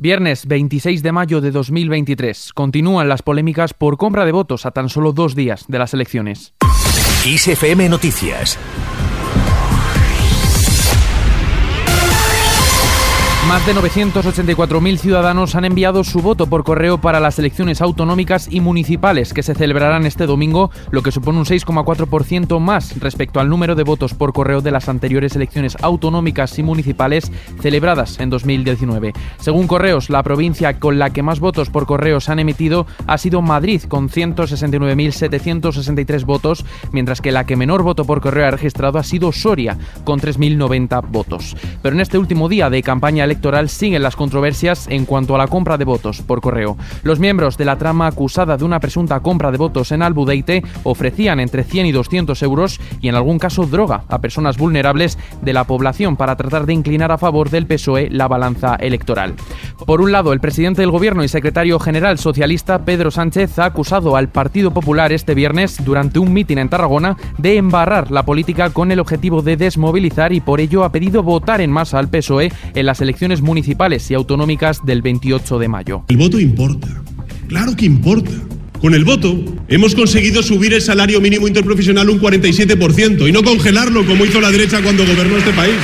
Viernes 26 de mayo de 2023. Continúan las polémicas por compra de votos a tan solo dos días de las elecciones. Noticias. Más de 984.000 ciudadanos han enviado su voto por correo para las elecciones autonómicas y municipales que se celebrarán este domingo, lo que supone un 6,4% más respecto al número de votos por correo de las anteriores elecciones autonómicas y municipales celebradas en 2019. Según Correos, la provincia con la que más votos por correo se han emitido ha sido Madrid, con 169.763 votos, mientras que la que menor voto por correo ha registrado ha sido Soria, con 3.090 votos. Pero en este último día de campaña electoral, electoral siguen las controversias en cuanto a la compra de votos por correo. Los miembros de la trama acusada de una presunta compra de votos en Albudeite ofrecían entre 100 y 200 euros y en algún caso droga a personas vulnerables de la población para tratar de inclinar a favor del PSOE la balanza electoral. Por un lado, el presidente del Gobierno y secretario general socialista Pedro Sánchez ha acusado al Partido Popular este viernes durante un mitin en Tarragona de embarrar la política con el objetivo de desmovilizar y por ello ha pedido votar en masa al PSOE en las elecciones municipales y autonómicas del 28 de mayo. El voto importa, claro que importa. Con el voto hemos conseguido subir el salario mínimo interprofesional un 47% y no congelarlo como hizo la derecha cuando gobernó este país.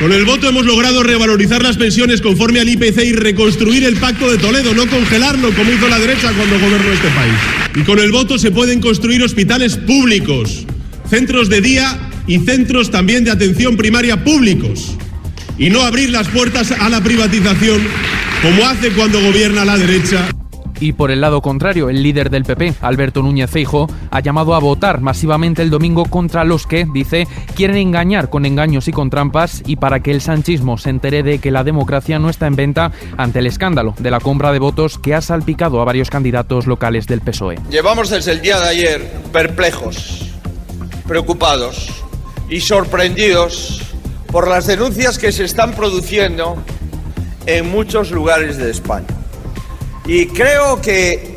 Con el voto hemos logrado revalorizar las pensiones conforme al IPC y reconstruir el Pacto de Toledo, no congelarlo como hizo la derecha cuando gobernó este país. Y con el voto se pueden construir hospitales públicos, centros de día y centros también de atención primaria públicos y no abrir las puertas a la privatización como hace cuando gobierna la derecha. Y por el lado contrario, el líder del PP, Alberto Núñez Feijo, ha llamado a votar masivamente el domingo contra los que, dice, quieren engañar con engaños y con trampas y para que el sanchismo se entere de que la democracia no está en venta ante el escándalo de la compra de votos que ha salpicado a varios candidatos locales del PSOE. Llevamos desde el día de ayer perplejos, preocupados y sorprendidos por las denuncias que se están produciendo en muchos lugares de España. Y creo que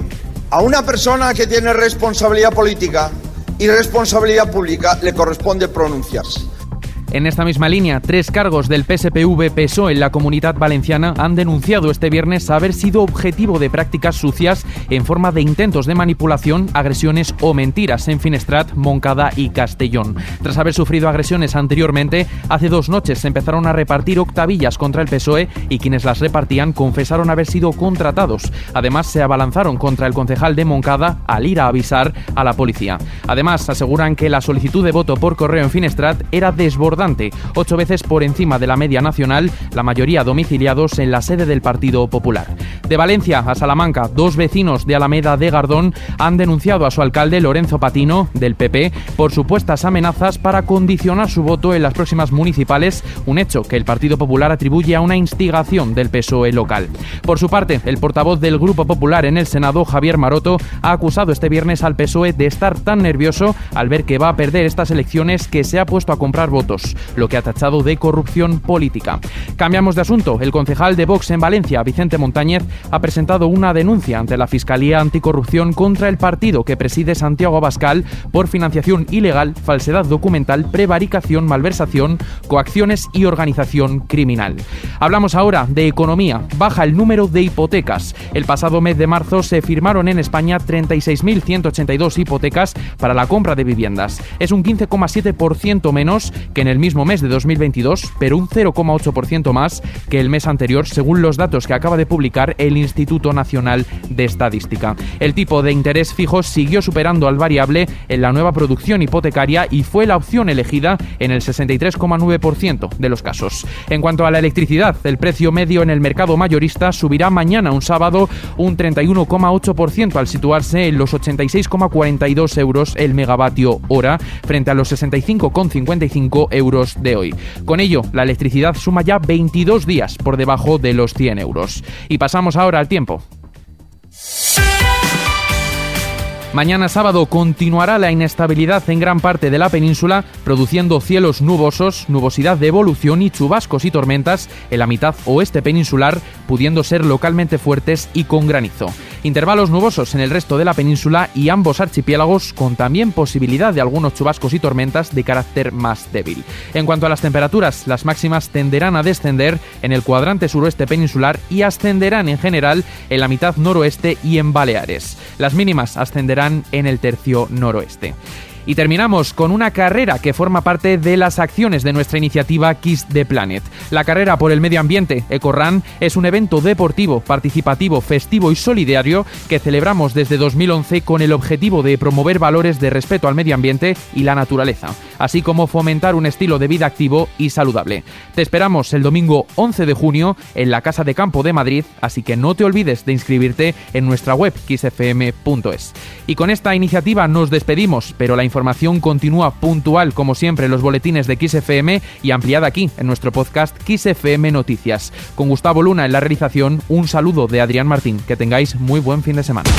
a una persona que tiene responsabilidad política y responsabilidad pública le corresponde pronunciarse. En esta misma línea, tres cargos del PSPV-PSOE en la comunidad valenciana han denunciado este viernes haber sido objetivo de prácticas sucias en forma de intentos de manipulación, agresiones o mentiras en Finestrat, Moncada y Castellón. Tras haber sufrido agresiones anteriormente, hace dos noches se empezaron a repartir octavillas contra el PSOE y quienes las repartían confesaron haber sido contratados. Además, se abalanzaron contra el concejal de Moncada al ir a avisar a la policía. Además, aseguran que la solicitud de voto por correo en Finestrat era desbordada ocho veces por encima de la media nacional, la mayoría domiciliados en la sede del Partido Popular. De Valencia a Salamanca, dos vecinos de Alameda de Gardón han denunciado a su alcalde Lorenzo Patino, del PP, por supuestas amenazas para condicionar su voto en las próximas municipales, un hecho que el Partido Popular atribuye a una instigación del PSOE local. Por su parte, el portavoz del Grupo Popular en el Senado, Javier Maroto, ha acusado este viernes al PSOE de estar tan nervioso al ver que va a perder estas elecciones que se ha puesto a comprar votos lo que ha tachado de corrupción política. Cambiamos de asunto. El concejal de Vox en Valencia, Vicente Montañez, ha presentado una denuncia ante la Fiscalía Anticorrupción contra el partido que preside Santiago Abascal por financiación ilegal, falsedad documental, prevaricación, malversación, coacciones y organización criminal. Hablamos ahora de economía. Baja el número de hipotecas. El pasado mes de marzo se firmaron en España 36.182 hipotecas para la compra de viviendas. Es un 15,7% menos que en el mismo mes de 2022, pero un 0,8% más que el mes anterior, según los datos que acaba de publicar el Instituto Nacional de Estadística. El tipo de interés fijo siguió superando al variable en la nueva producción hipotecaria y fue la opción elegida en el 63,9% de los casos. En cuanto a la electricidad, el precio medio en el mercado mayorista subirá mañana, un sábado, un 31,8% al situarse en los 86,42 euros el megavatio hora frente a los 65,55 euros de hoy. Con ello, la electricidad suma ya 22 días por debajo de los 100 euros. Y pasamos ahora al tiempo. Mañana sábado continuará la inestabilidad en gran parte de la península, produciendo cielos nubosos, nubosidad de evolución y chubascos y tormentas en la mitad oeste peninsular, pudiendo ser localmente fuertes y con granizo. Intervalos nubosos en el resto de la península y ambos archipiélagos con también posibilidad de algunos chubascos y tormentas de carácter más débil. En cuanto a las temperaturas, las máximas tenderán a descender en el cuadrante suroeste peninsular y ascenderán en general en la mitad noroeste y en Baleares. Las mínimas ascenderán en el tercio noroeste. Y terminamos con una carrera que forma parte de las acciones de nuestra iniciativa Kiss the Planet. La carrera por el medio ambiente, EcoRun, es un evento deportivo, participativo, festivo y solidario que celebramos desde 2011 con el objetivo de promover valores de respeto al medio ambiente y la naturaleza, así como fomentar un estilo de vida activo y saludable. Te esperamos el domingo 11 de junio en la Casa de Campo de Madrid, así que no te olvides de inscribirte en nuestra web kissfm.es. Y con esta iniciativa nos despedimos, pero la información continúa puntual como siempre en los boletines de XFM y ampliada aquí en nuestro podcast XFM Noticias. Con Gustavo Luna en la realización, un saludo de Adrián Martín. Que tengáis muy buen fin de semana.